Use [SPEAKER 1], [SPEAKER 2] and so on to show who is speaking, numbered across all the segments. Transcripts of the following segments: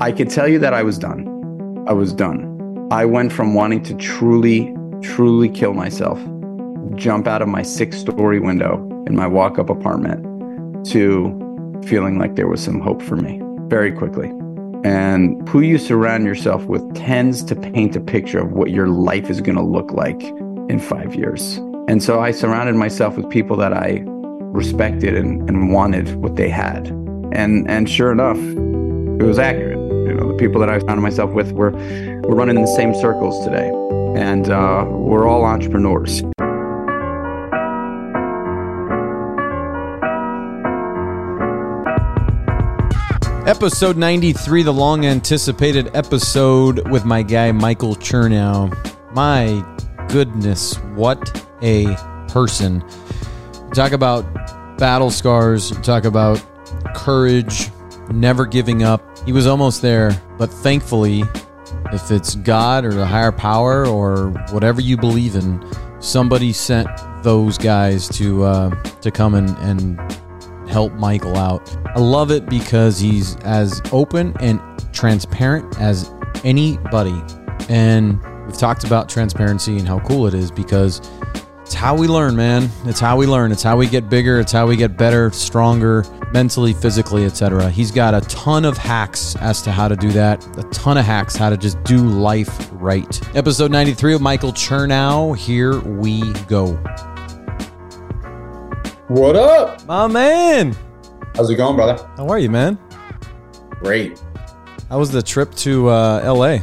[SPEAKER 1] I could tell you that I was done. I was done. I went from wanting to truly, truly kill myself, jump out of my six story window in my walk up apartment to feeling like there was some hope for me very quickly. And who you surround yourself with tends to paint a picture of what your life is going to look like in five years. And so I surrounded myself with people that I respected and, and wanted what they had. And and sure enough, it was accurate. You know, the people that I found myself with were were running in the same circles today, and uh, we're all entrepreneurs.
[SPEAKER 2] Episode 93, the long anticipated episode with my guy Michael Chernow. My goodness, what a person. Talk about battle scars, talk about courage, never giving up. He was almost there, but thankfully, if it's God or the higher power or whatever you believe in, somebody sent those guys to uh, to come and, and help Michael out. I love it because he's as open and transparent as anybody. And we've talked about transparency and how cool it is because it's how we learn, man. It's how we learn. It's how we get bigger. It's how we get better, stronger, mentally, physically, etc. He's got a ton of hacks as to how to do that. A ton of hacks how to just do life right. Episode 93 of Michael Chernow. Here we go.
[SPEAKER 1] What up?
[SPEAKER 2] My man.
[SPEAKER 1] How's it going, brother?
[SPEAKER 2] How are you, man?
[SPEAKER 1] Great.
[SPEAKER 2] How was the trip to uh, LA?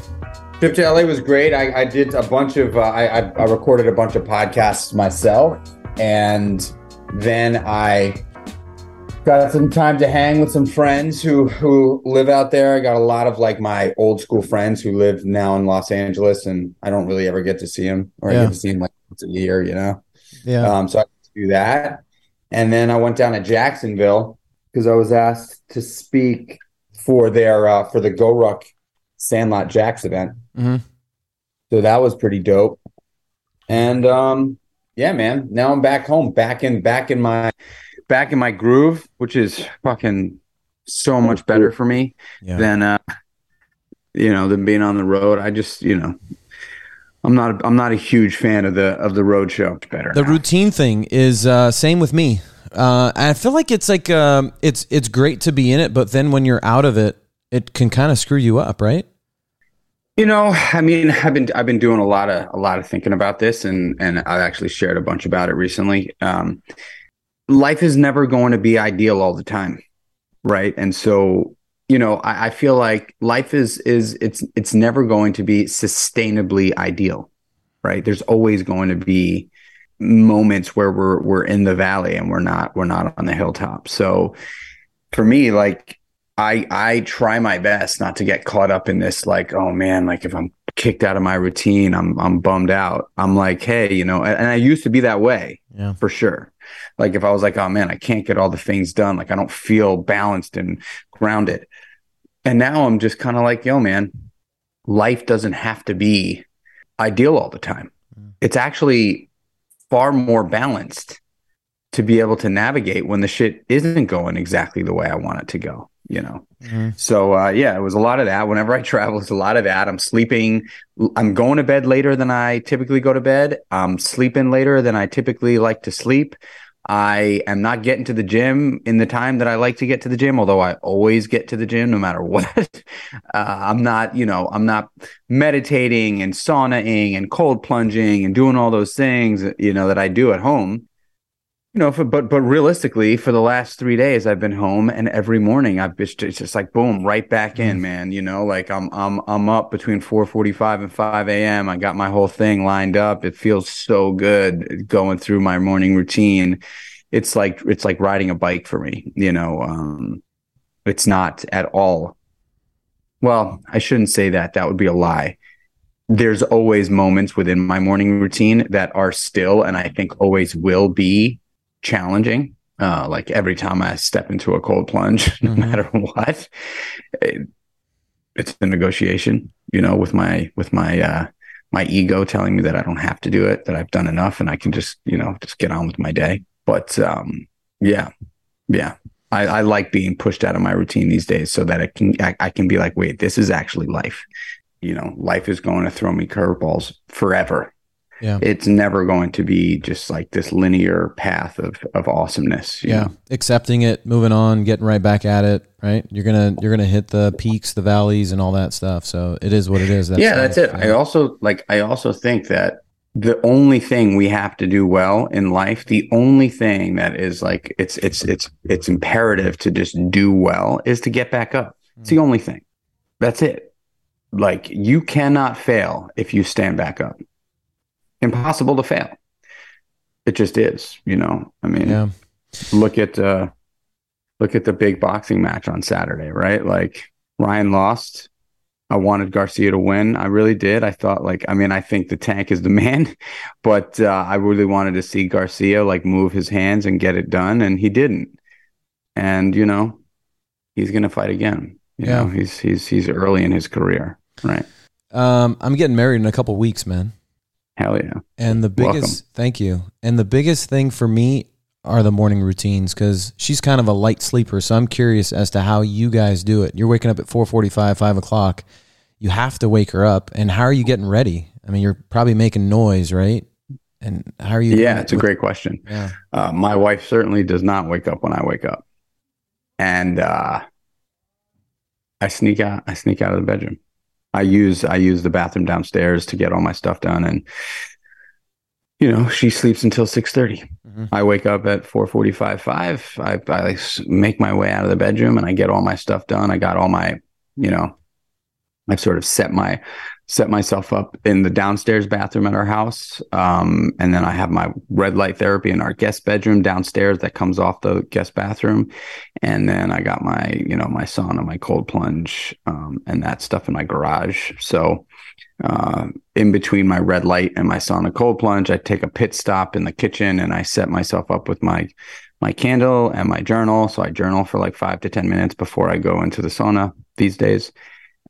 [SPEAKER 1] Trip to LA was great. I, I did a bunch of, uh, I, I recorded a bunch of podcasts myself, and then I got some time to hang with some friends who who live out there. I got a lot of like my old school friends who live now in Los Angeles, and I don't really ever get to see them, or
[SPEAKER 2] Yeah.
[SPEAKER 1] I get to see them like once a year, you know.
[SPEAKER 2] Yeah.
[SPEAKER 1] Um, so I do that. And then I went down to Jacksonville because I was asked to speak for their uh, for the GORUCK Sandlot Jax event.
[SPEAKER 2] Mhm.
[SPEAKER 1] So that was pretty dope. And um, yeah, man. Now I'm back home, back in back in my back in my groove, which is fucking so much better for me
[SPEAKER 2] Yeah.
[SPEAKER 1] than uh you know than being on the road. I just you know I'm not I'm not a huge fan of the of the road show. It's better.
[SPEAKER 2] the
[SPEAKER 1] now.
[SPEAKER 2] routine thing is uh, same with me. Uh, I feel like it's like um, it's it's great to be in it, but then when you're out of it, it can kind of screw you up, right?
[SPEAKER 1] You know, I mean, I've been I've been doing a lot of a lot of thinking about this, and and I've actually shared a bunch about it recently. Um, life is never going to be ideal all the time, right? And so, you know, I, I feel like life is is it's it's never going to be sustainably ideal, right? There's always going to be moments where we're we're in the valley and we're not we're not on the hilltop. So, for me, like I I try my best not to get caught up in this like oh man like if I'm kicked out of my routine I'm I'm bummed out. I'm like hey you know and, and I used to be that way
[SPEAKER 2] Yeah.
[SPEAKER 1] for sure. Like if I was like oh man I can't get all the things done. Like I don't feel balanced and grounded. And now I'm just kind of like yo man life doesn't have to be ideal all the time. Mm. It's actually far more balanced to be able to navigate when the shit isn't going exactly the way I want it to go, you know. So uh, yeah, it was a lot of that. Whenever I travel, it's a lot of that. I'm sleeping. I'm going to bed later than I typically go to bed. I'm sleeping later than I typically like to sleep. I am not getting to the gym in the time that I like to get to the gym, although I always get to the gym no matter what. Uh, I'm not, you know, I'm not meditating and saunaing and cold plunging and doing all those things, you know, that I do at home you know, for, but but realistically, for the last three days, I've been home, and every morning I've just it's just like boom, right back in, man. You know, like I'm I'm I'm up between four forty five and five a.m. I got my whole thing lined up. It feels so good going through my morning routine. It's like it's like riding a bike for me. You know, um, it's not at all. Well, I shouldn't say that. That would be a lie there's always moments within my morning routine that are still and I think always will be challenging. Uh, like every time I step into a cold plunge, no
[SPEAKER 2] Mhm.
[SPEAKER 1] matter what, it- it's a negotiation, you know, with my, with my, uh, my ego telling me that I don't have to do it, that I've done enough and I can just, you know, just get on with my day. But, um, yeah, yeah, I, I like being pushed out of my routine these days so that I can I, I can be like, wait, this is actually life. You know, life is going to throw me curveballs forever.
[SPEAKER 2] Yeah.
[SPEAKER 1] It's never going to be just like this linear path of of awesomeness. you
[SPEAKER 2] Yeah.
[SPEAKER 1] know?
[SPEAKER 2] Accepting it, moving on, getting right back at it, right? You're gonna you're gonna hit the peaks, the valleys and all that stuff. So it is what it is. That's
[SPEAKER 1] yeah, that's it. I also like I also think that the only thing we have to do well in life, the only thing that is like it's it's it's it's imperative to just do well is to get back up. It's the hmm. only thing. That's it. Like you cannot fail if you stand back up. Impossible to fail. It just is, you know. I mean,
[SPEAKER 2] Yeah.
[SPEAKER 1] look at uh look at the big boxing match on Saturday, right? Like Ryan lost. I wanted Garcia to win. I really did. I thought like I mean I think the tank is the man, but uh, I really wanted to see Garcia like move his hands and get it done and he didn't. And you know, he's going to fight again. You
[SPEAKER 2] Yeah.
[SPEAKER 1] know, he's he's he's early in his career, right?
[SPEAKER 2] Um, I'm getting married in a couple weeks, man.
[SPEAKER 1] Hell yeah.
[SPEAKER 2] And the biggest
[SPEAKER 1] Welcome.
[SPEAKER 2] thank you. And the biggest thing for me are the morning routines because she's kind of a light sleeper. So I'm curious as to how you guys do it. You're waking up at 4:45, five o'clock. You have to wake her up. And how are you getting ready? I mean, you're probably making noise, right? And how are you?
[SPEAKER 1] Yeah, it's a great question.
[SPEAKER 2] Yeah.
[SPEAKER 1] Uh, my wife certainly does not wake up when I wake up, and uh, I sneak out. I sneak out of the bedroom. I use I use the bathroom downstairs to get all my stuff done, and you know she sleeps until six
[SPEAKER 2] Mhm.
[SPEAKER 1] I wake up at four forty five five. I I make my way out of the bedroom and I get all my stuff done. I got all my you know I've sort of set my set myself up in the downstairs bathroom at our house. Um, and then I have my red light therapy in our guest bedroom downstairs that comes off the guest bathroom. And then I got my, you know, my sauna, my cold plunge, um, and that stuff in my garage. So, uh, in between my red light and my sauna cold plunge, I take a pit stop in the kitchen and I set myself up with my, my candle and my journal. So I journal for like five to 10 minutes before I go into the sauna these days.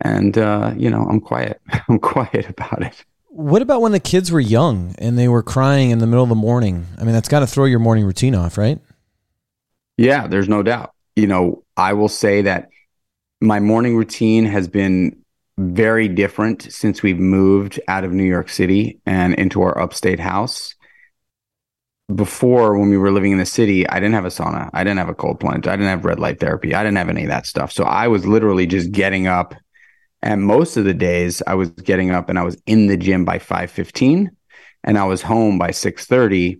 [SPEAKER 1] And, uh, you know, I'm quiet. I'm quiet about it.
[SPEAKER 2] What about when the kids were young and they were crying in the middle of the morning? I mean, that's got to throw your morning routine off, right?
[SPEAKER 1] Yeah, there's no doubt. You know, I will say that my morning routine has been very different since we've moved out of New York City and into our upstate house. Before, when we were living in the city, I didn't have a sauna. I didn't have a cold plunge. I didn't have red light therapy. I didn't have any of that stuff. So I was literally just getting up. And most of the days I was getting up and I was in the gym by 5:15 and I was home by 6:30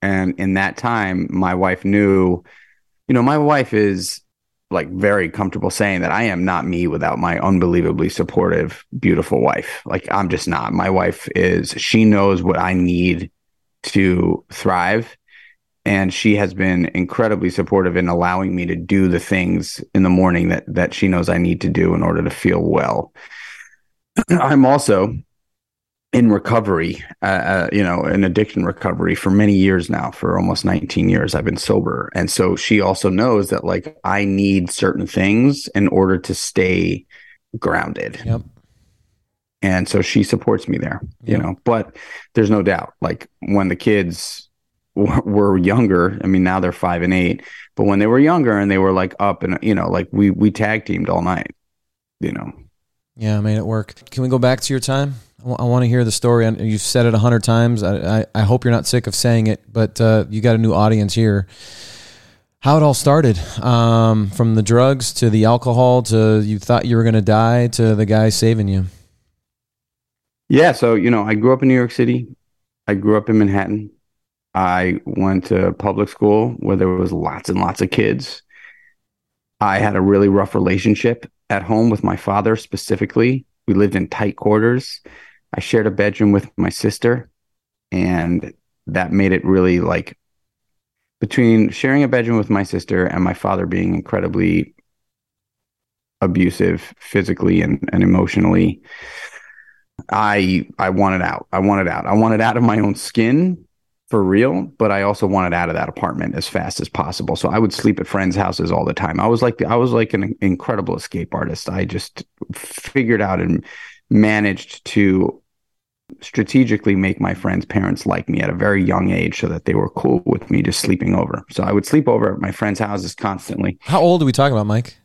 [SPEAKER 1] and in that time my wife knew you know my wife is like very comfortable saying that I am not me without my unbelievably supportive beautiful wife. Like I'm just not. My wife is she knows what I need to thrive and she has been incredibly supportive in allowing me to do the things in the morning that that she knows I need to do in order to feel well. I'm also in recovery, uh, uh, you know, in addiction recovery for many years now. For almost 19 years, I've been sober, and so she also knows that like I need certain things in order to stay grounded
[SPEAKER 2] Yep.
[SPEAKER 1] and so she supports me there you know but there's no doubt like when the kids were younger i mean now they're five and eight but when they were younger and they were like up and you know like we we tag teamed all night you know
[SPEAKER 2] Yeah, I made it work. Can we go back to your time? I want to hear the story. And You've said it a hundred times. I, I, I hope you're not sick of saying it, but uh, you got a new audience here. How it all started, um, from the drugs to the alcohol to you thought you were going to die to the guy saving you.
[SPEAKER 1] yeah so you know i grew up in new york city i grew up in manhattan i went to public school where there was lots and lots of kids. I had a really rough relationship at home with my father specifically. We lived in tight quarters. I shared a bedroom with my sister and that made it really like between sharing a bedroom with my sister and my father being incredibly abusive physically and, and emotionally i i wanted out. I wanted out. I wanted out of my own skin for real but i also wanted out of that apartment as fast as possible so i would sleep at friends houses all the time i was like i was like an incredible escape artist i just figured out and managed to strategically make my friends' parents like me at a very young age so that they were cool with me just sleeping over. So I would sleep over at my friends' houses constantly.
[SPEAKER 2] How old are we talking about, Mike?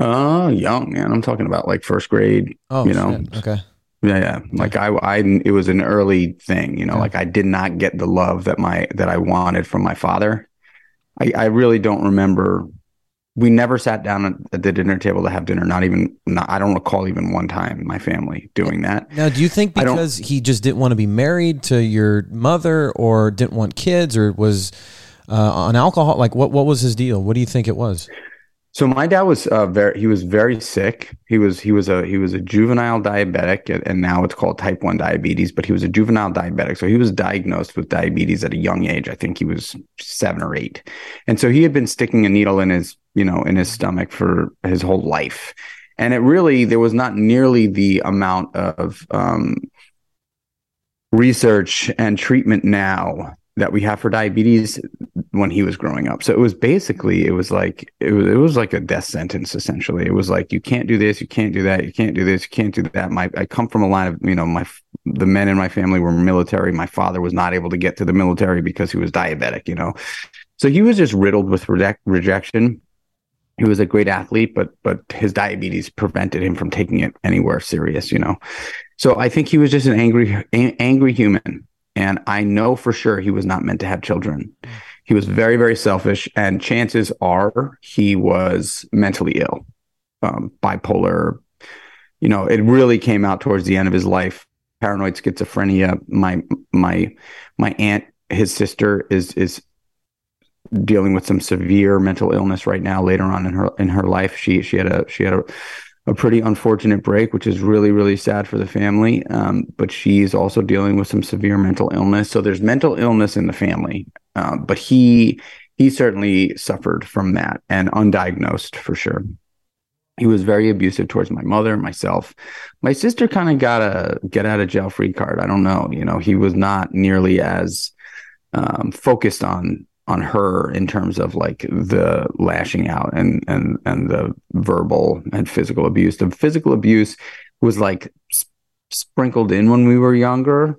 [SPEAKER 1] Uh, young man. I'm talking about like first grade.
[SPEAKER 2] Oh,
[SPEAKER 1] you know,
[SPEAKER 2] shit. okay.
[SPEAKER 1] Yeah, yeah. Like I, I, it was an early thing. You know,
[SPEAKER 2] Yeah.
[SPEAKER 1] like I did not get the love that my that I wanted from my father. I, I really don't remember. We never sat down at- the dinner table to have dinner. Not even. Not, I don't recall even one time my family doing that.
[SPEAKER 2] Now, do you think because he just didn't want to be married to your mother, or didn't want kids, or was uh, on alcohol? Like, what what was his deal? What do you think it was?
[SPEAKER 1] So my dad was uh, very he was very sick. He was he was a he was a juvenile diabetic and- now it's called type 1 diabetes, but he was a juvenile diabetic. So he was diagnosed with diabetes at a young age. I think he was 7 or 8. And so he had been sticking a needle in his, you know, in his stomach for his whole life. And it really there was not nearly the amount of um research and treatment now that we have for diabetes when he was growing up. So it was basically it was like it was it was like a death sentence essentially. It was like you can't do this, you can't do that, you can't do this, you can't do that. My I come from a line of you know my the men in my family were military. My father was not able to get to the military because he was diabetic. You know, so he was just riddled with reject, rejection. He was a great athlete, but but his diabetes prevented him from taking it anywhere serious. You know, so I think he was just an angry a- angry human and I know for sure he was not meant to have children. He was very, very selfish, and chances are he was mentally ill, um, bipolar. You know, it really came out towards the end of his life. Paranoid schizophrenia. My my my aunt, his sister, is is dealing with some severe mental illness right now. Later on in her in her life, she she had a she had a a pretty unfortunate break, which is really, really sad for the family. Um, but she's also dealing with some severe mental illness. So there's mental illness in the family. Um, but he he certainly suffered from that and undiagnosed for sure. He was very abusive towards my mother, myself. My sister kind of got a get out of jail free card. I don't know. You know, he was not nearly as um, focused on on her in terms of like the lashing out and and and the verbal and physical abuse. The physical abuse was like s- sprinkled in when we were younger.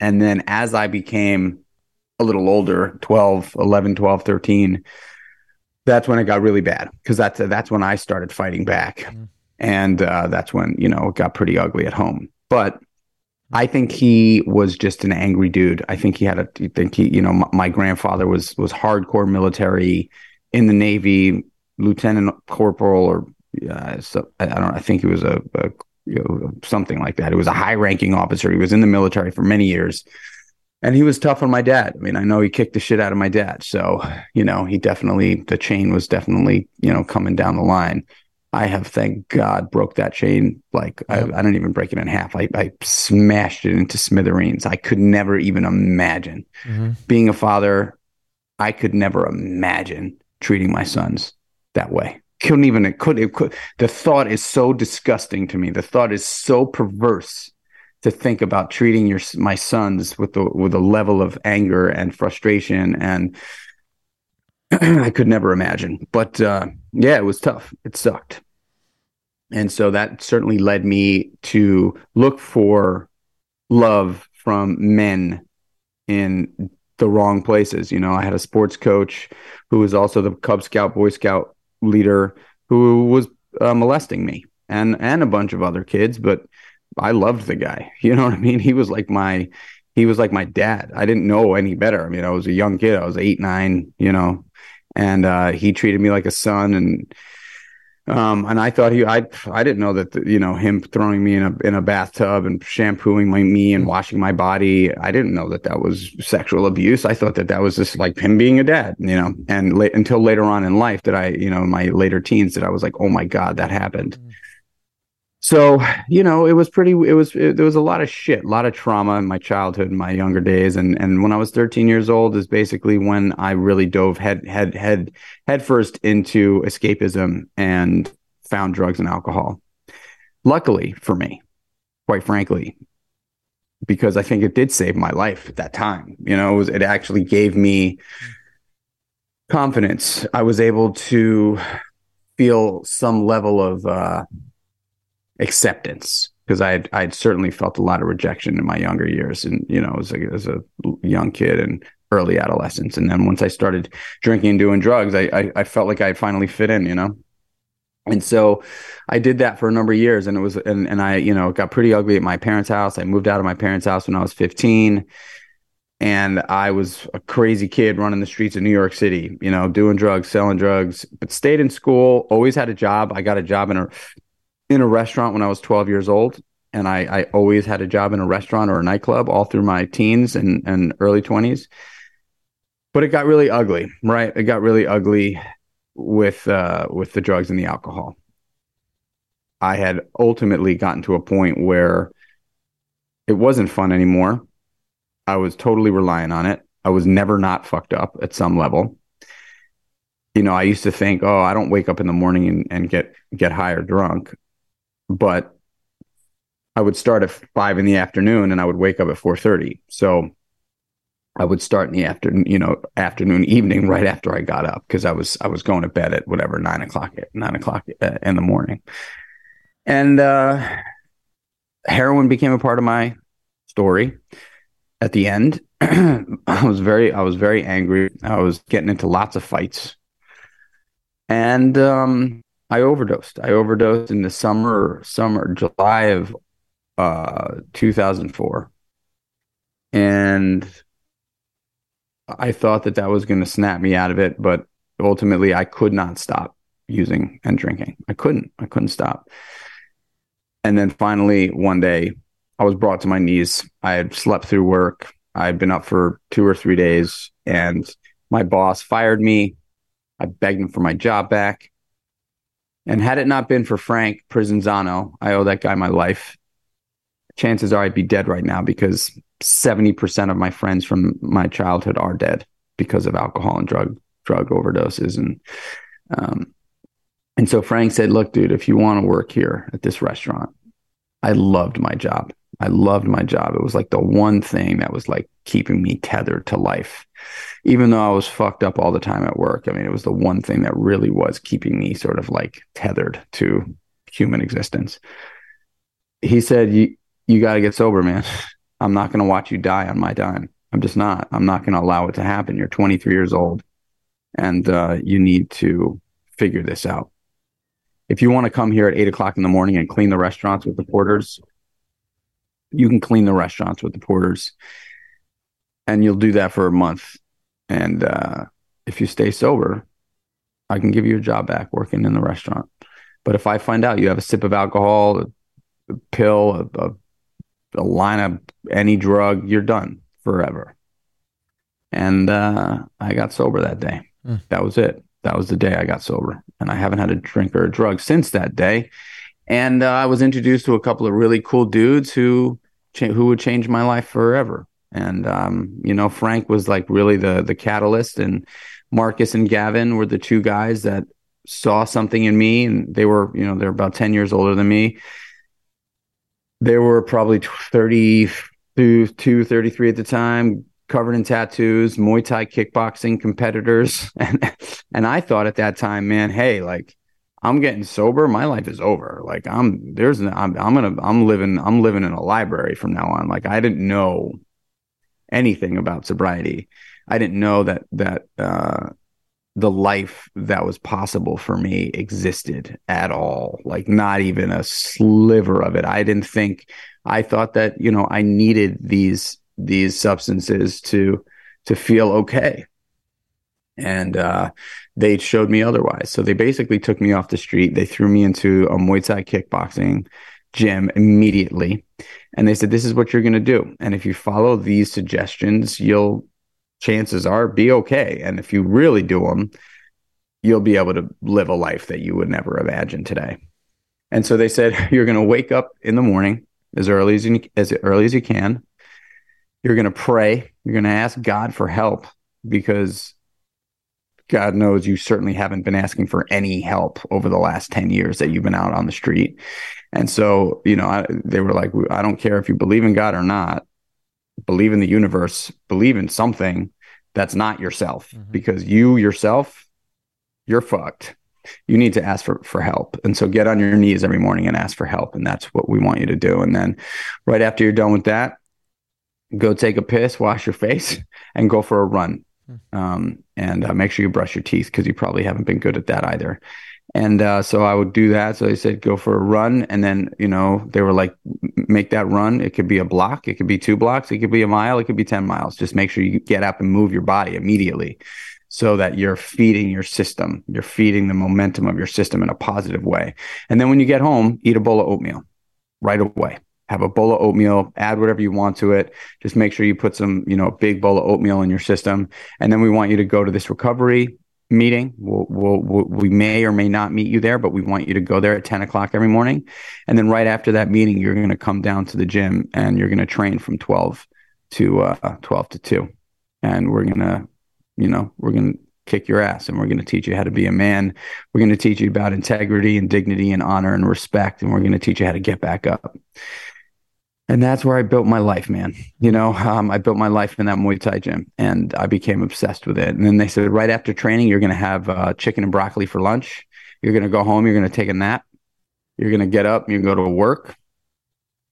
[SPEAKER 1] And then as I became a little older, 12, 11, 12, 13, that's when it got really bad because that's that's when I started fighting back.
[SPEAKER 2] Mm.
[SPEAKER 1] And uh, that's when, you know, it got pretty ugly at home. But I think he was just an angry dude. I think he had a. I think he, you know, my, my grandfather was was hardcore military in the Navy, lieutenant corporal, or uh, so I, I don't. I think he was a, a you know, something like that. He was a high ranking officer. He was in the military for many years, and he was tough on my dad. I mean, I know he kicked the shit out of my dad. So you know, he definitely the chain was definitely you know coming down the line. I have, thank God, broke that chain. Like I, I didn't even break it in half. I, I smashed it into smithereens. I could never even imagine
[SPEAKER 2] Mm-hmm.
[SPEAKER 1] being a father. I could never imagine treating my sons that way. Couldn't even. It could. It could. The thought is so disgusting to me. The thought is so perverse to think about treating your my sons with the with a level of anger and frustration and I could never imagine. But uh, yeah, it was tough. It sucked. And so that certainly led me to look for love from men in the wrong places. You know, I had a sports coach who was also the Cub Scout, Boy Scout leader who was uh, molesting me and and a bunch of other kids, but I loved the guy. You know what I mean? He was like my he was like my dad. I didn't know any better. I mean, I was a young kid. I was eight, nine, you know, and uh, he treated me like a son. And um, and I thought he, I, I didn't know that, the, you know, him throwing me in a in a bathtub and shampooing my me and washing my body. I didn't know that that was sexual abuse. I thought that that was just like him being a dad, you know. And la- until later on in life, that I, you know, in my later teens, that I was like, oh my god, that happened. So, you know, it was pretty, it was, it, there was a lot of shit, a lot of trauma in my childhood, in my younger days. And, and when I was 13 years old is basically when I really dove head, head, head, head first into escapism and found drugs and alcohol. Luckily for me, quite frankly, because I think it did save my life at that time. You know, it, was, it actually gave me confidence. I was able to feel some level of, uh, acceptance because I had, I had certainly felt a lot of rejection in my younger years, and you know, as a, as a young kid and early adolescence. And then once I started drinking and doing drugs, I, I, I felt like I finally fit in, you know. And so I did that for a number of years, and it was and and I you know got pretty ugly at my parents' house. I moved out of my parents' house when I was fifteen and I was a crazy kid running the streets of New York City, you know, doing drugs, selling drugs, but stayed in school, always had a job. I got a job in a in a restaurant when I was 12 years old. And I, I always had a job in a restaurant or a nightclub all through my teens and, and early 20s. But it got really ugly, right? It got really ugly with uh, with the drugs and the alcohol. I had ultimately gotten to a point where it wasn't fun anymore I was totally relying on it. I was never not fucked up at some level. You know, I used to think, oh, I don't wake up in the morning and, and get get high or drunk, but I would start at five in the afternoon and I would wake up at four thirty. So I would start in the afternoon, you know, afternoon, evening, right after I got up because I was I was going to bed at whatever nine o'clock at nine o'clock uh, in the morning, and uh, heroin became a part of my story at the end, I was very I was very angry. I was getting into lots of fights. And um, I overdosed. I overdosed in the summer summer July of uh, 2004. And I thought that that was going to snap me out of it, but ultimately I could not stop using and drinking. I couldn't. I couldn't stop. And then finally one day I was brought to my knees. I had slept through work. I had been up for two or three days, and my boss fired me. I begged him for my job back. And had it not been for Frank Prisinzano, I owe that guy my life. Chances are I'd be dead right now because 70% of my friends from my childhood are dead because of alcohol and drug drug overdoses and um, and so Frank said, "Look, dude, if you want to work here at this restaurant, I loved my job. I loved my job. It was like the one thing that was like keeping me tethered to life. Even though I was fucked up all the time at work. I mean, it was the one thing that really was keeping me sort of like tethered to human existence. He said, You you gotta get sober, man. I'm not gonna watch you die on my dime. I'm just not. I'm not gonna allow it to happen. You're 23 years old and uh, you need to figure this out. If you want to come here at eight o'clock in the morning and clean the restaurants with the porters, you can clean the restaurants with the porters and you'll do that for a month. And uh, if you stay sober i can give you a job back working in the restaurant. But if i find out you have a sip of alcohol a, a pill a, a, line of any drug you're done forever. And uh, i got sober that day. Mm. that was it. That was the day i got sober. And i haven't had a drink or a drug since that day. And uh, I was introduced to a couple of really cool dudes who cha- who would change my life forever. And um, you know, Frank was like really the the catalyst, and Marcus and Gavin were the two guys that saw something in me, and they were you know they're about ten years older than me. They were probably 32, 33 at the time, covered in tattoos, Muay Thai kickboxing competitors. And and I thought at that time, man, hey, like I'm getting sober, my life is over. Like I'm there's I'm I'm gonna I'm living I'm living in a library from now on. Like I didn't know anything about sobriety. I didn't know that that uh the life that was possible for me existed at all. Like not even a sliver of it. I didn't think I thought that, you know, I needed these these substances to to feel okay. And uh they showed me otherwise. So they basically took me off the street. They threw me into a Muay Thai kickboxing gym immediately. And they said, This is what you're going to do. And if you follow these suggestions, you'll, chances are, be okay. And if you really do them, you'll be able to live a life that you would never imagine today. And so they said, You're going to wake up in the morning as early as you, as early as you can. You're going to pray. You're going to ask God for help because God knows you certainly haven't been asking for any help over the last 10 years that you've been out on the street. And so, you know, I, they were like, I don't care if you believe in God or not, believe in the universe, believe in something that's not yourself mm-hmm. because you yourself, you're fucked. you need to ask for, for help. And so get on your knees every morning and ask for help. And that's what we want you to do. And then right after you're done with that, go take a piss, wash your face, and go for a run. Hmm. Um, and uh, make sure you brush your teeth because you probably haven't been good at that either. And uh, so I would do that. So they said, go for a run. And then, you know, they were like, make that run. It could be a block, it could be two blocks, it could be a mile, it could be 10 miles. Just make sure you get up and move your body immediately so that you're feeding your system, you're feeding the momentum of your system in a positive way. And then when you get home, eat a bowl of oatmeal right away have a bowl of oatmeal, add whatever you want to it. Just make sure you put some, you know, big bowl of oatmeal in your system. And then we want you to go to this recovery meeting. We'll, we'll, we may or may not meet you there, but we want you to go there at 10 o'clock every morning. And then right after that meeting, you're going to come down to the gym and you're going to train from 12 to uh, 12 to 2. And we're going to, you know, we're going to kick your ass and we're going to teach you how to be a man. We're going to teach you about integrity and dignity and honor and respect. And we're going to teach you how to get back up and that's where I built my life, man. You know, um, I built my life in that Muay Thai gym, and I became obsessed with it. And then they said, right after training, you're going to have uh, chicken and broccoli for lunch. You're going to go home. You're going to take a nap. You're going to get up. To go to work.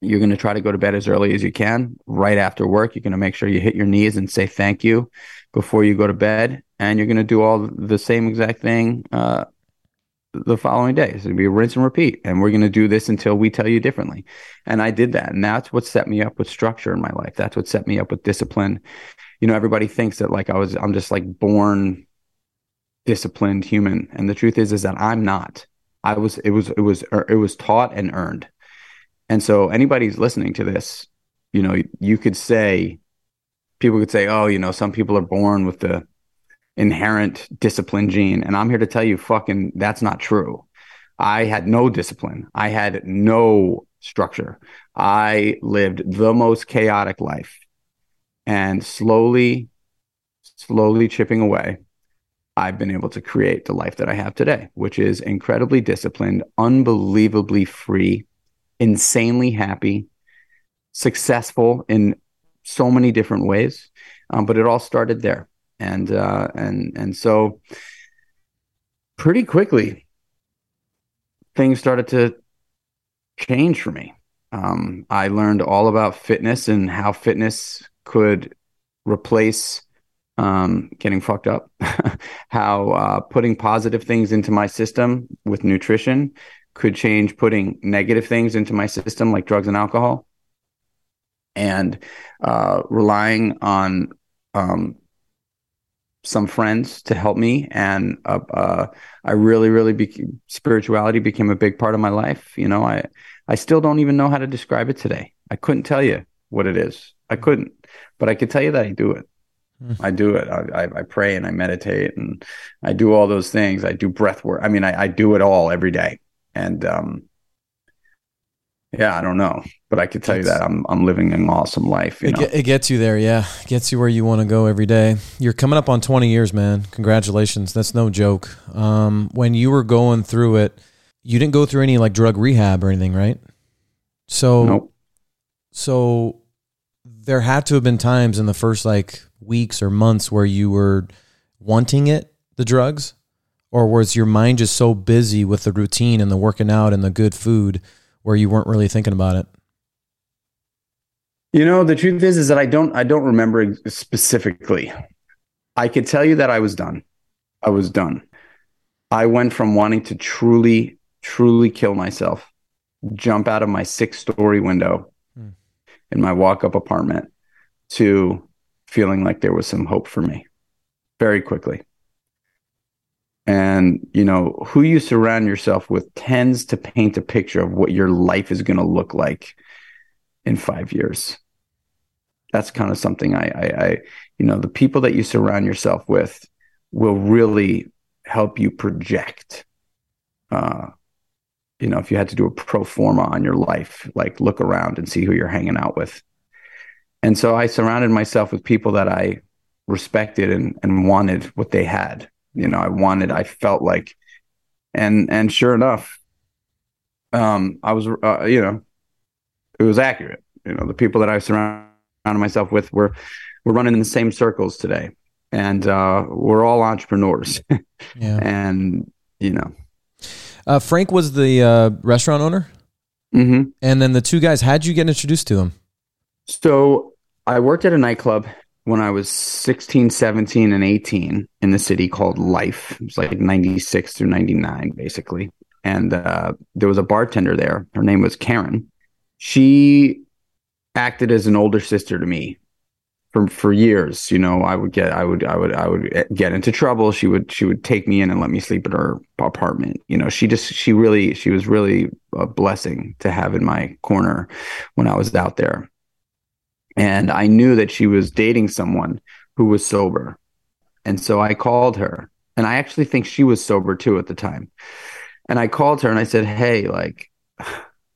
[SPEAKER 1] You're going to try to go to bed as early as you can. Right after work, you're going to make sure you hit your knees and say thank you before you go to bed. And you're going to do all the same exact thing uh, the following day. So it'll be a rinse and repeat. And we're going to do this until we tell you differently. And I did that. And that's what set me up with structure in my life. That's what set me up with discipline. You know, everybody thinks that like I was, I'm just like born disciplined human. And the truth is, is that I'm not. I was, it was, it was, er, it was taught and earned. And so anybody's listening to this, you know, you could say, people could say, oh, you know, some people are born with the, inherent discipline gene. And I'm here to tell you, fucking, that's not true. I had no discipline. I had no structure. I lived the most chaotic life. And slowly, slowly chipping away, I've been able to create the life that I have today, which is incredibly disciplined, unbelievably free, insanely happy, successful in so many different ways. Um, but it all started there and uh, and and so pretty quickly things started to change for me. Um, I learned all about fitness and how fitness could replace um, getting fucked up, how uh, putting positive things into my system with nutrition could change putting negative things into my system like drugs and alcohol, and uh, relying on um, some friends to help me, and uh, uh, I really, really became, spirituality became a big part of my life. You know, I I still don't even know how to describe it today. I couldn't tell you what it is. I couldn't, but I could tell you that I do it. Mm. I do it. I, I, I, pray and I meditate and I do all those things. I do breath work. I mean, I, I do it all every day. And um, yeah, I don't know, but I could tell you that I'm I'm living an awesome life. You
[SPEAKER 2] it, know? it gets you there, yeah. It gets you where you want to go every day. You're coming up on 20 years, man. Congratulations. That's no joke. Um, when you were going through it, you didn't go through any like drug rehab or anything, right? So, nope. so there had to have been times in the first like weeks or months where you were wanting it, the drugs, or was your mind just so busy with the routine and the working out and the good food? Where you weren't really thinking about it?
[SPEAKER 1] You know, the truth is, is that I don't, I don't remember specifically. I could tell you that I was done. I was done. I went from wanting to truly, truly kill myself, jump out of my six story window hmm. in my walk up apartment to feeling like there was some hope for me very quickly and you know who you surround yourself with tends to paint a picture of what your life is going to look like in five years. That's kind of something I, I, I you know the people that you surround yourself with will really help you project uh you know if you had to do a pro forma on your life like look around and see who you're hanging out with. And so i surrounded myself with people that i respected and, and wanted what they had you know, I wanted, I felt like, and and sure enough, um, I was, uh, you know, it was accurate. You know, the people that I surrounded myself with were were running in the same circles today, and uh, we're all entrepreneurs. yeah. And you know,
[SPEAKER 2] Uh, Frank was the uh, restaurant owner,
[SPEAKER 1] Mm-hmm.
[SPEAKER 2] and then the two guys. How'd you get introduced to them?
[SPEAKER 1] So I worked at a nightclub when I was 16, 17, and 18 in the city called Life. It was like 96 through 99, basically. And uh, there was a bartender there. Her name was Karen. She acted as an older sister to me for for years. You know, I would get, I would, I would, I would get into trouble. She would, she would take me in and let me sleep at her apartment. You know, she just, she really, she was really a blessing to have in my corner when I was out there and I knew that she was dating someone who was sober. And so I called her, and I actually think she was sober too at the time. And I called her and I said, Hey, like,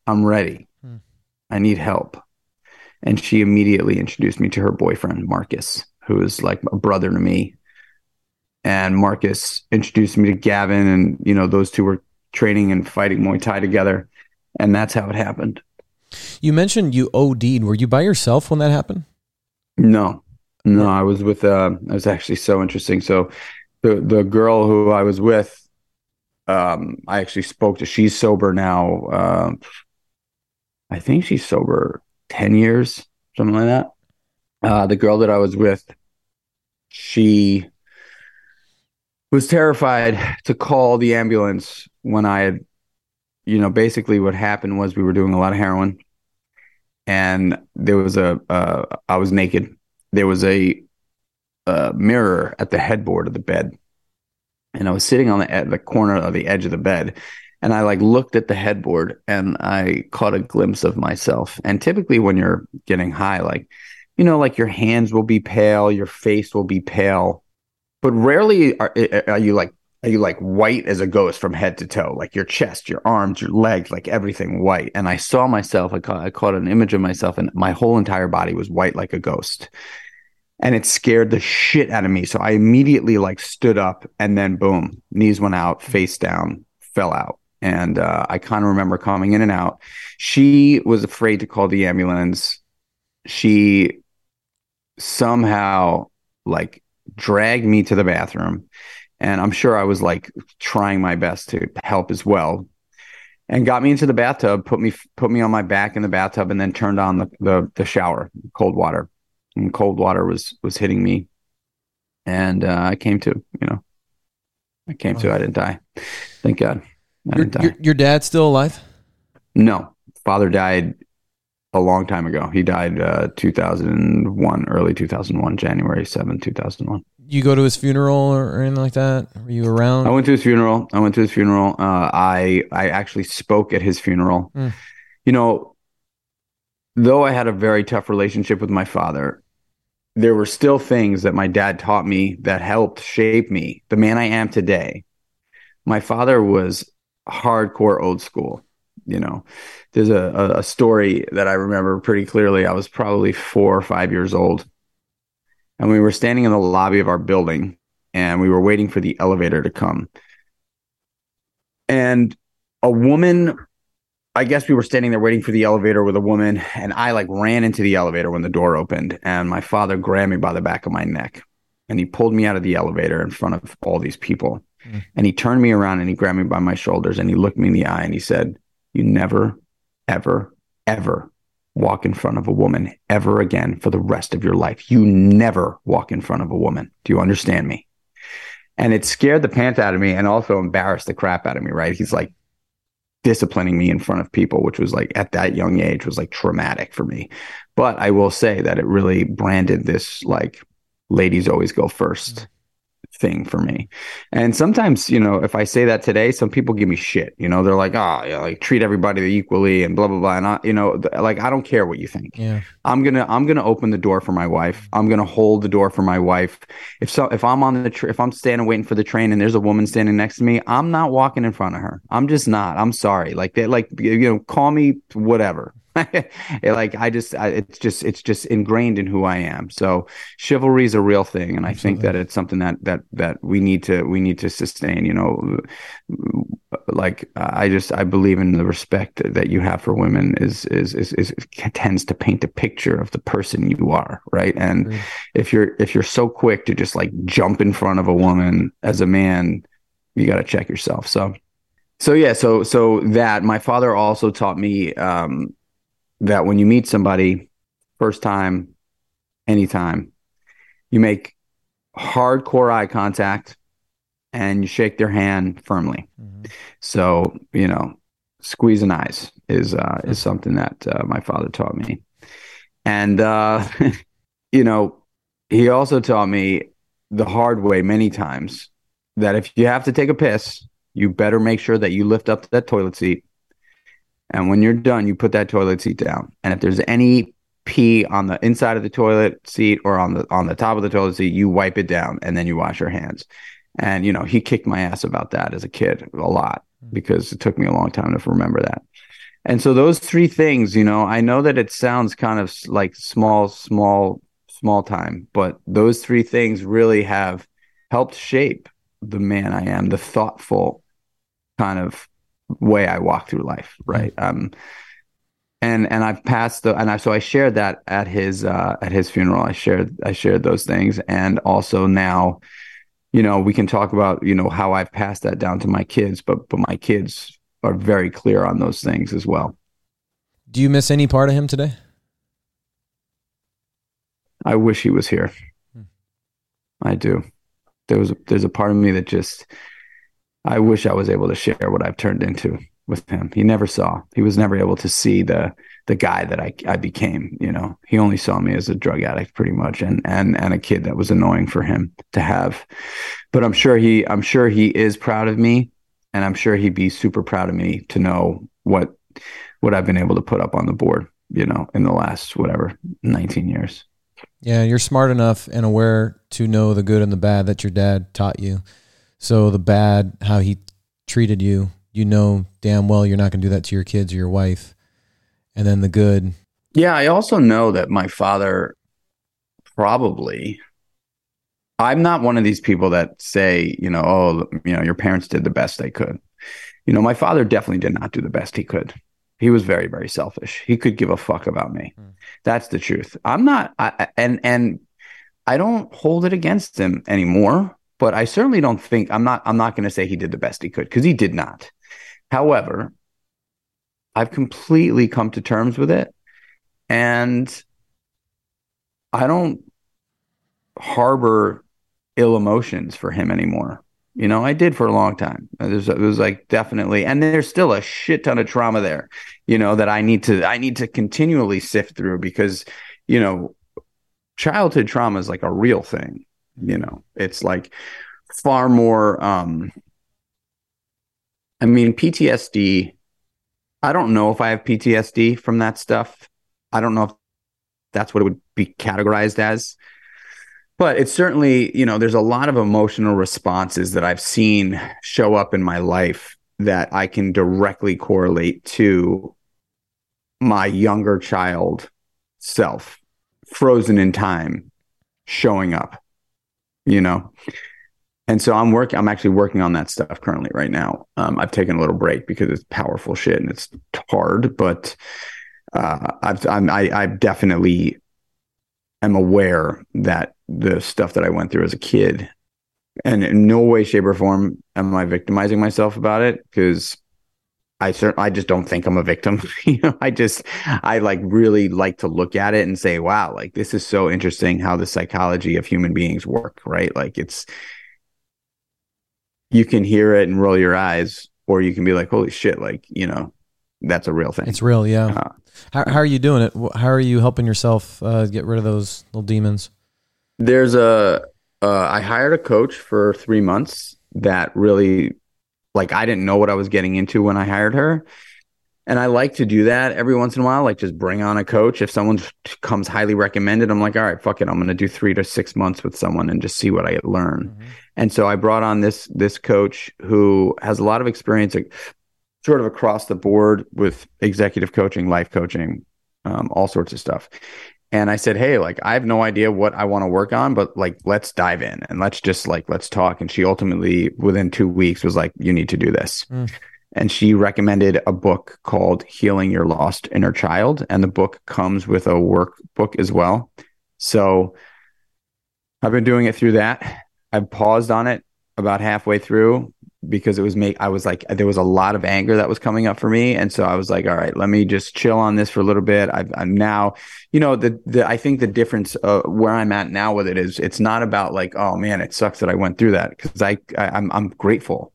[SPEAKER 1] I'm ready.
[SPEAKER 2] Hmm.
[SPEAKER 1] I need help. And she immediately introduced me to her boyfriend, Marcus, who is like a brother to me. And Marcus introduced me to Gavin, and, you know, those two were training and fighting Muay Thai together. And that's how it happened.
[SPEAKER 2] You mentioned you OD'd. Were you by yourself when that happened?
[SPEAKER 1] No, no, I was with. Uh, it was actually so interesting. So, the the girl who I was with, um, I actually spoke to. She's sober now. Uh, I think she's sober ten years, something like that. Uh, the girl that I was with, she was terrified to call the ambulance when I had, you know, basically what happened was we were doing a lot of heroin and there was a uh, I was naked. There was a, a mirror at the headboard of the bed, and I was sitting on the the corner of the edge of the bed, and I like looked at the headboard and I caught a glimpse of myself. And typically, when you're getting high, like you know, like your hands will be pale, your face will be pale, but rarely are, are you like you like white as a ghost from head to toe? Like your chest your arms your legs like everything white. And i saw myself i caught, I caught an image of myself and my whole entire body was white like a ghost. And it scared the shit out of me. So i immediately like stood up and then boom knees went out face down fell out. And uh, i kind of remember coming in and out. She was afraid to call the ambulance. She somehow like dragged me to the bathroom and I'm sure I was like trying my best to help as well. And got me into the bathtub, put me put me on my back in the bathtub, and then turned on the the, the shower, cold water, and cold water was was hitting me, and uh, I came to, you know, I came to. I didn't die, thank God. I
[SPEAKER 2] Your,
[SPEAKER 1] didn't die.
[SPEAKER 2] your, your dad's still alive?
[SPEAKER 1] No, father died a long time ago. He died uh, 2001, early 2001, January 7, 2001.
[SPEAKER 2] You go to his funeral or anything like that? Were you around?
[SPEAKER 1] I went to his funeral. I went to his funeral. Uh, I I actually spoke at his funeral.
[SPEAKER 2] Mm.
[SPEAKER 1] You know, though I had a very tough relationship with my father, there were still things that my dad taught me that helped shape me, the man I am today. My father was hardcore old school. You know, there's a, a, a story that I remember pretty clearly. I was probably four or five years old and we were standing in the lobby of our building and we were waiting for the elevator to come and a woman i guess we were standing there waiting for the elevator with a woman and i like ran into the elevator when the door opened and my father grabbed me by the back of my neck and he pulled me out of the elevator in front of all these people
[SPEAKER 2] Mm.
[SPEAKER 1] and he turned me around and he grabbed me by my shoulders and he looked me in the eye and he said you never ever ever walk in front of a woman ever again for the rest of your life. You never walk in front of a woman. Do you understand me? And it scared the pants out of me and also embarrassed the crap out of me, right? He's like disciplining me in front of people, which was like at that young age was like traumatic for me. But I will say that it really branded this like ladies always go first thing for me. And sometimes, you know, if I say that today, some people give me shit. You know, they're like, oh, yeah, like treat everybody equally and blah blah blah. And I, you know, th- like I don't care what you think.
[SPEAKER 2] Yeah.
[SPEAKER 1] I'm gonna I'm gonna open the door for my wife. I'm gonna hold the door for my wife. If so, if I'm on the tr- if I'm standing waiting for the train and there's a woman standing next to me, I'm not walking in front of her. I'm just not. I'm sorry. Like they like you know, call me whatever. like I just I, it's just it's just ingrained in who I am. So chivalry is a real thing, and I think that it's something that that that we need to we need to sustain. You know, like I just I believe in the respect that you have for women is is is, is tends to paint a picture of the person you are, right? And
[SPEAKER 2] Agreed.
[SPEAKER 1] if you're if you're so quick to just like jump in front of a woman as a man, you got to check yourself. So So yeah, so so that my father also taught me um, that when you meet somebody first time, anytime, you make hardcore eye contact and you shake their hand firmly. Mm-hmm. So you know, squeezing eyes is uh, is something that uh, my father taught me, and uh, you know, he also taught me the hard way many times that if you have to take a piss, you better make sure that you lift up that toilet seat. And when you're done, you put that toilet seat down. And if there's any pee on the inside of the toilet seat or on the on the top of the toilet seat, you wipe it down and then you wash your hands. And you know, he kicked my ass about that as a kid a lot hmm. because it took me a long time to remember that. And so those three things, you know, I know that it sounds kind of like small, small, small time, but those three things really have helped shape the man I am, the thoughtful kind of way I walk through life, right? Um, and and I've passed the and I so I shared that at his uh, at his funeral. I shared I shared those things, and also now, you know, we can talk about you know how I've passed that down to my kids, but but my kids are very clear on those things as well.
[SPEAKER 2] Do you miss any part of him today?
[SPEAKER 1] I wish he was here. Hmm. I do there was there's a part of me that just I wish I was able to share what I've turned into with him. He never saw. He was never able to see the the guy that I I became, you know. He only saw me as a drug addict pretty much and and and a kid that was annoying for him to have. But I'm sure he I'm sure he is proud of me and I'm sure he'd be super proud of me to know what what I've been able to put up on the board, you know, in the last whatever 19 years.
[SPEAKER 2] Yeah, you're smart enough and aware to know the good and the bad that your dad taught you. So the bad, how he treated you, you know damn well you're not going to do that to your kids or your wife. And then the good.
[SPEAKER 1] Yeah, I also know that my father probably I'm not one of these people that say, you know, oh, you know, your parents did the best they could. You know, my father definitely did not do the best he could. He was very, very selfish. He could give a fuck about me. Mm. That's the truth. I'm not, I, and and I don't hold it against him anymore. But I certainly don't think I'm not. I'm not going to say he did the best he could because he did not. However, I've completely come to terms with it, and I don't harbor ill emotions for him anymore. You know, I did for a long time. There's, it was like definitely, and there's still a shit ton of trauma there. You know that I need to, I need to continually sift through because, you know, childhood trauma is like a real thing. You know, it's like far more. um I mean, PTSD. I don't know if I have PTSD from that stuff. I don't know if that's what it would be categorized as but it's certainly you know there's a lot of emotional responses that i've seen show up in my life that i can directly correlate to my younger child self frozen in time showing up you know? And so i'm working i'm actually working on that stuff currently right now. Um, i've taken a little break because it's powerful shit and it's hard but uh, I've I'm, I, I've definitely am aware that the stuff that I went through as a kid, and in no way, shape, or form am I victimizing myself about it because I certainly I just don't think I'm a victim. you know, I just I like really like to look at it and say, wow, like this is so interesting how the psychology of human beings work, right? Like it's you can hear it and roll your eyes, or you can be like, holy shit, like, you know, that's a real thing.
[SPEAKER 2] It's real, yeah. Uh, how, how are you doing it? How are you helping yourself uh, get rid of those little demons?
[SPEAKER 1] There's a. Uh, I hired a coach for three months that really, like, I didn't know what I was getting into when I hired her. And I like to do that every once in a while, like just bring on a coach. If someone comes highly recommended, I'm like, all right, fuck it. I'm going to do three to six months with someone and just see what I learn. Mm-hmm. And so I brought on this, this coach who has a lot of experience, like, sort of across the board with executive coaching, life coaching, um, all sorts of stuff. And I said, Hey, like, I have no idea what I want to work on, but like, let's dive in and let's just like, let's talk. And she ultimately, within two weeks, was like, You need to do this. Mm. And she recommended a book called Healing Your Lost Inner Child. And the book comes with a workbook as well. So I've been doing it through that. I've paused on it about halfway through because it was make I was like there was a lot of anger that was coming up for me. And so I was like all right let me just chill on this for a little bit. I am now you know the the I think the difference uh, where I'm at now with it is it's not about like oh man it sucks that I went through that. Because I, I I'm I'm grateful.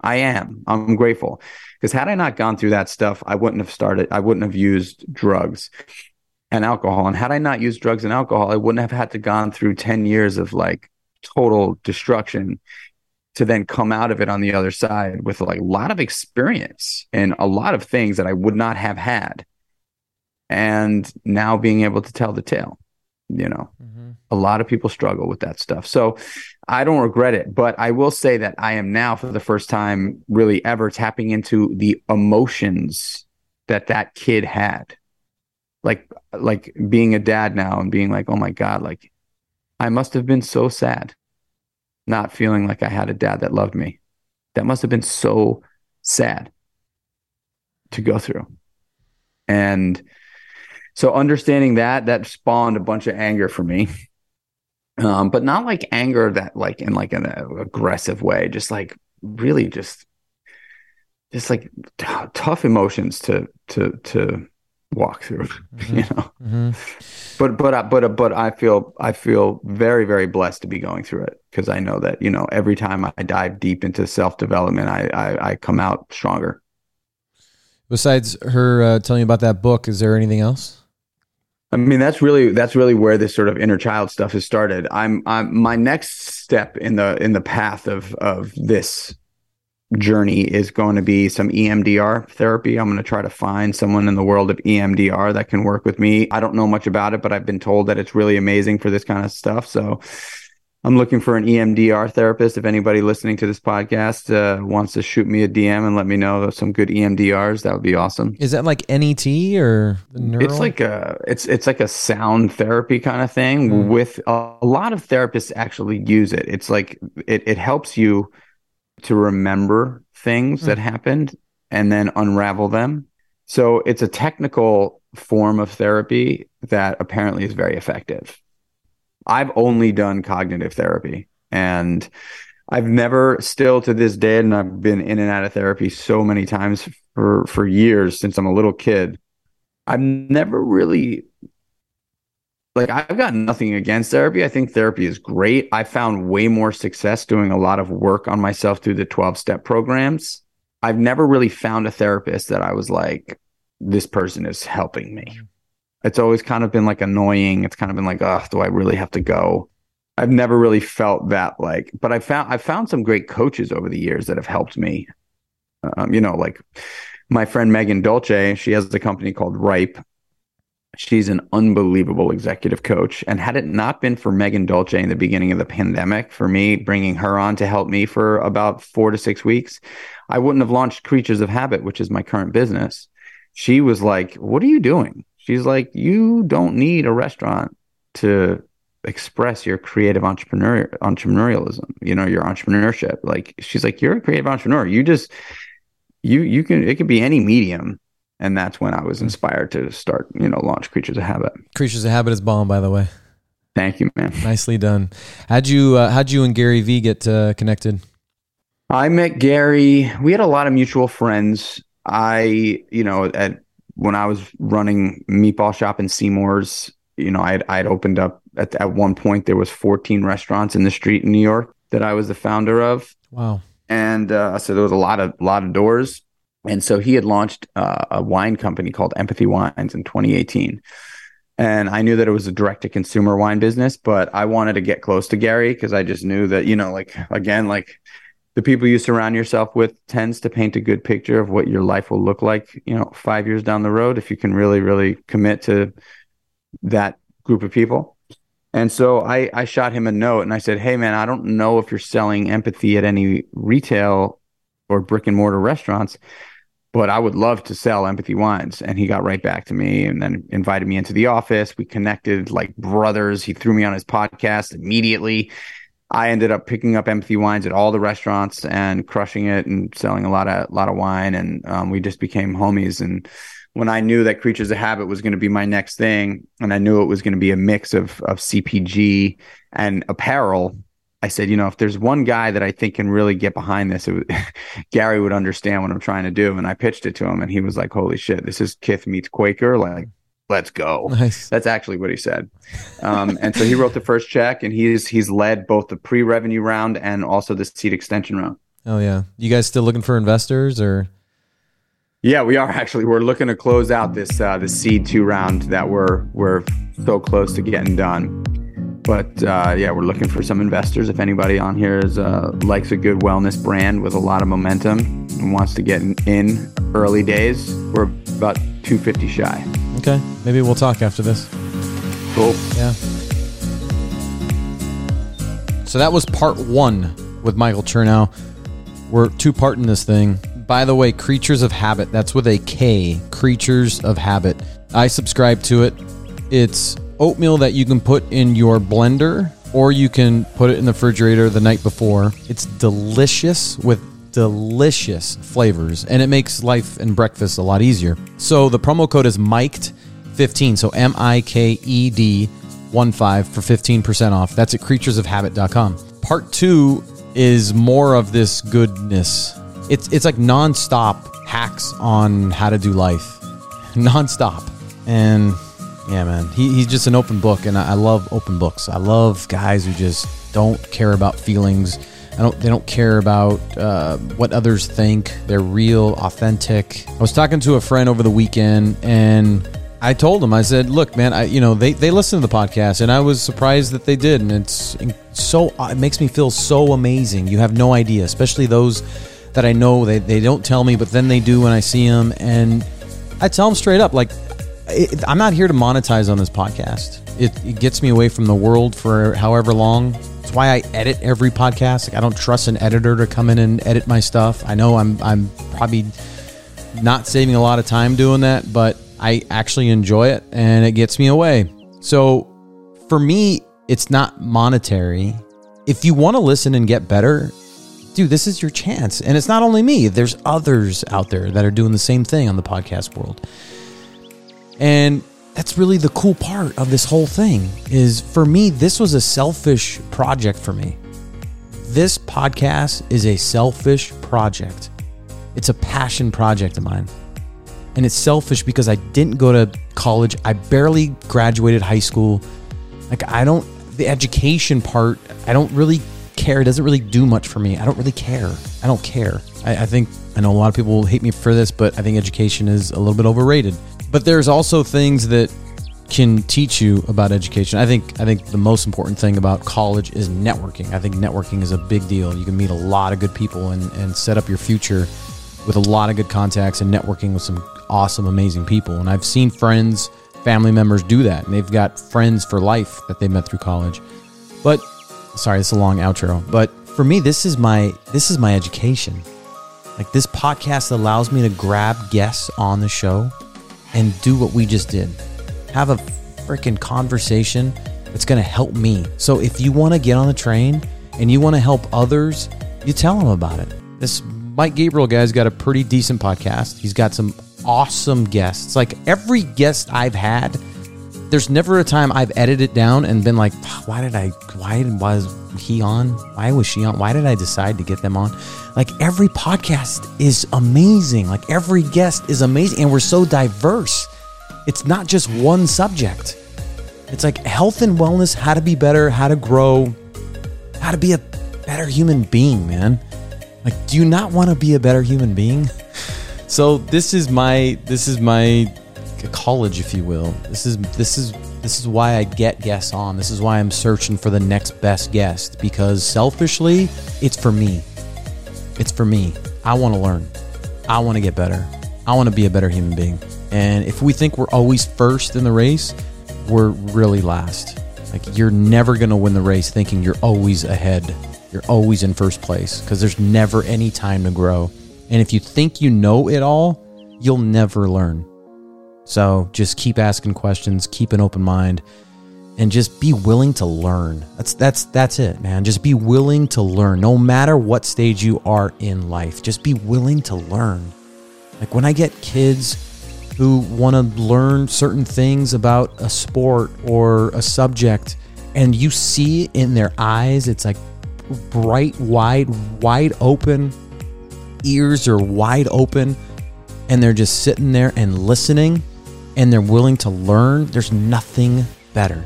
[SPEAKER 1] I am. I'm grateful. Because had I not gone through that stuff I wouldn't have started I wouldn't have used drugs and alcohol. And had I not used drugs and alcohol I wouldn't have had to gone through 10 years of like total destruction to then come out of it on the other side with like a lot of experience and a lot of things that I would not have had. And now being able to tell the tale, you know, mm-hmm. a lot of people struggle with that stuff. So I don't regret it, but I will say that I am now for the first time really ever tapping into the emotions that that kid had. Like, like being a dad now and being like, oh my God, like I must have been so sad not feeling like I had a dad that loved me. That must have been so sad to go through. And so understanding that, that spawned a bunch of anger for me. Um, but not like anger that like in like an uh, aggressive way, just like really just just like t- tough emotions to to to walk through mm-hmm. you know mm-hmm. But but uh, but but i feel i feel very very blessed to be going through it because i know that you know every time i dive deep into self-development i i, I come out stronger
[SPEAKER 2] besides her uh, telling you about that book is there anything else
[SPEAKER 1] I mean that's really that's really where this sort of inner child stuff has started. I'm I'm my next step in the in the path of of this journey is going to be some EMDR therapy. I'm going to try to find someone in the world of EMDR that can work with me. I don't know much about it, but I've been told that it's really amazing for this kind of stuff. So I'm looking for an EMDR therapist. If anybody listening to this podcast uh, wants to shoot me a DM and let me know some good EMDRs, that would be awesome.
[SPEAKER 2] Is that like NET or
[SPEAKER 1] It's like a it's it's like a sound therapy kind of thing. Mm. With a, a lot of therapists actually use it. It's like it it helps you to remember things mm. that happened and then unravel them. So it's a technical form of therapy that apparently is very effective. I've only done cognitive therapy and I've never still to this day and I've been in and out of therapy so many times for for years since I'm a little kid. I've never really like I've got nothing against therapy. I think therapy is great. I found way more success doing a lot of work on myself through the 12 step programs. I've never really found a therapist that I was like, this person is helping me. It's always kind of been like annoying. It's kind of been like, oh, do I really have to go? I've never really felt that like, but I found I found some great coaches over the years that have helped me. Um, you know, like my friend Megan Dolce, she has a company called Ripe, She's an unbelievable executive coach. And had it not been for Megan Dolce in the beginning of the pandemic, for me bringing her on to help me for about four to six weeks, I wouldn't have launched Kreatures of Habit, which is my current business. She was like, What are you doing? She's like, You don't need a restaurant to express your creative entrepreneur entrepreneurialism, you know, your entrepreneurship. Like she's like, You're a creative entrepreneur. You just you you can it could be any medium and that's when I was inspired to start, you know, launch Kreatures of Habit.
[SPEAKER 2] Kreatures of Habit is bomb, by the way.
[SPEAKER 1] Thank you, man.
[SPEAKER 2] Nicely done. How'd you uh, How'd you and Gary Vee get uh, connected?
[SPEAKER 1] I met Gary. We had a lot of mutual friends. I, you know, at when I was running Meatball Shop in Seamore's, you know, I had I had opened up at at one point there was 14 restaurants in the street in New York that I was the founder of.
[SPEAKER 2] Wow.
[SPEAKER 1] And uh, so there was a lot of lot of doors. And so he had launched uh, a wine company called Empathy Wines in 2018. And I knew that it was a direct to consumer wine business, but I wanted to get close to Gary because I just knew that, you know, like, again, like the people you surround yourself with tends to paint a good picture of what your life will look like, you know, five years down the road if you can really, really commit to that group of people. And so I, I shot him a note and I said, Hey, man, I don't know if you're selling empathy at any retail or brick and mortar restaurants but I would love to sell empathy wines. And he got right back to me and then invited me into the office. We connected like brothers. He threw me on his podcast immediately. I ended up picking up empathy wines at all the restaurants and crushing it and selling a lot of lot of wine. And um, we just became homies. And when I knew that Kreatures of Habit was going to be my next thing, and I knew it was going to be a mix of of CPG and apparel, I said, you know, if there's one guy that I think can really get behind this, would, Gary would understand what I'm trying to do. And I pitched it to him, and he was like, "Holy shit, this is Kith meets Quaker." Like, let's go.
[SPEAKER 2] Nice.
[SPEAKER 1] That's actually what he said. Um, and so he wrote the first check, and he's he's led both the pre-revenue round and also the seed extension round.
[SPEAKER 2] Oh yeah. You guys still looking for investors or?
[SPEAKER 1] Yeah, we are actually. We're looking to close out this uh, the seed two round that we're we're so close to getting done. But uh, yeah, we're looking for some investors. If anybody on here is uh, likes a good wellness brand with a lot of momentum and wants to get in, in early days, we're about 250 shy.
[SPEAKER 2] Okay. Maybe we'll talk after this.
[SPEAKER 1] Cool.
[SPEAKER 2] Yeah. So that was part one with Michael Chernow. We're two part in this thing. By the way, Kreatures of Habit, that's with a K, Kreatures of Habit. I subscribe to it. It's oatmeal that you can put in your blender or you can put it in the refrigerator the night before. It's delicious with delicious flavors and it makes life and breakfast a lot easier. So the promo code is MIKED 15, so M I K E D 1 5 for 15% off. That's at kreaturesofhabit.com. Part 2 is more of this goodness. It's it's like nonstop hacks on how to do life. Nonstop. And yeah, man, he, he's just an open book, and I, I love open books. I love guys who just don't care about feelings. I don't. They don't care about uh, what others think. They're real, authentic. I was talking to a friend over the weekend, and I told him, I said, "Look, man, I you know they they listen to the podcast, and I was surprised that they did, and it's so it makes me feel so amazing. You have no idea, especially those that I know they they don't tell me, but then they do when I see them, and I tell them straight up, like it, I'm not here to monetize on this podcast. It, it, gets me away from the world for however long. It's why I edit every podcast. Like I don't trust an editor to come in and edit my stuff. I know I'm I'm probably not saving a lot of time doing that, but I actually enjoy it and it gets me away. So for me, it's not monetary. If you want to listen and get better, dude, this is your chance. And it's not only me. There's others out there that are doing the same thing on the podcast world. And that's really the cool part of this whole thing is for me this was a selfish project for me. This podcast is a selfish project. It's a passion project of mine. And it's selfish because I didn't go to college. I barely graduated high school. Like I don't the education part, I don't really care. It doesn't really do much for me. I don't really care. I don't care. I, I think I know a lot of people will hate me for this, but I think education is a little bit overrated. But there's also things that can teach you about education. I think I think the most important thing about college is networking. I think networking is a big deal. You can meet a lot of good people and, and set up your future with a lot of good contacts and networking with some awesome, amazing people. And I've seen friends, family members do that. And they've got friends for life that they met through college. But sorry, it's a long outro. But for me, this is my this is my education. Like this podcast allows me to grab guests on the show and do what we just did. Have a freaking conversation that's going to help me. So if you want to get on the train and you want to help others, you tell them about it. This Mike Gabriel guy's got a pretty decent podcast. He's got some awesome guests. Like every guest I've had, there's never a time I've edited it down and been like, ah, why did I, why was he on? Why was she on? Why did I decide to get them on? Like every podcast is amazing. Like every guest is amazing. And we're so diverse. It's not just one subject. It's like health and wellness, how to be better, how to grow, how to be a better human being, man. Like, do you not want to be a better human being? So this is my this is my college, if you will. This is this is this is why I get guests on. This is why I'm searching for the next best guest because selfishly, it's for me. It's for me. I want to learn. I want to get better. I want to be a better human being. And if we think we're always first in the race, we're really last. Like you're never going to win the race thinking you're always ahead. You're always in first place because there's never any time to grow. And if you think you know it all, you'll never learn. So just keep asking questions, keep an open mind, and just be willing to learn. That's that's that's it, man. Just be willing to learn no matter what stage you are in life. Just be willing to learn. Like when I get kids who want to learn certain things about a sport or a subject and you see in their eyes it's like bright, wide, wide open, ears are wide open, and they're just sitting there and listening and they're willing to learn, there's nothing better.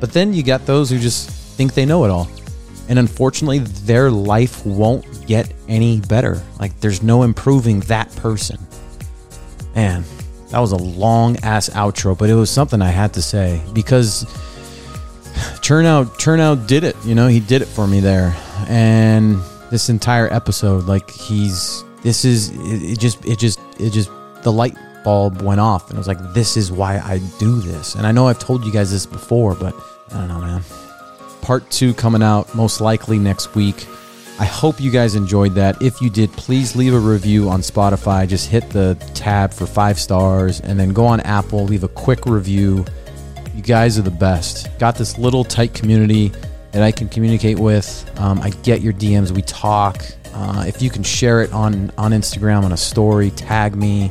[SPEAKER 2] But then you got those who just think they know it all. And unfortunately, their life won't get any better. Like, there's no improving that person. Man, that was a long ass outro, but it was something I had to say because Chernow Chernow did it. You know, he did it for me there, and this entire episode, like he's this is it, it just it just it just the light bulb went off, and I was like, this is why I do this. And I know I've told you guys this before, but I don't know, man. Part two coming out most likely next week. I hope you guys enjoyed that. If you did, please leave a review on Spotify. Just hit the tab for five stars and then go on Apple, leave a quick review. You guys are the best. Got this little tight community that I can communicate with. Um, I get your DMs, we talk. Uh, if you can share it on, on Instagram on a story, tag me.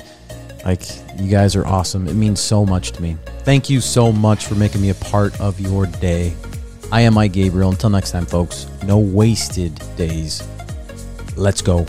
[SPEAKER 2] Like, you guys are awesome. It means so much to me. Thank you so much for making me a part of your day. I am Mike Gabriel. Until next time, folks, no wasted days. Let's go.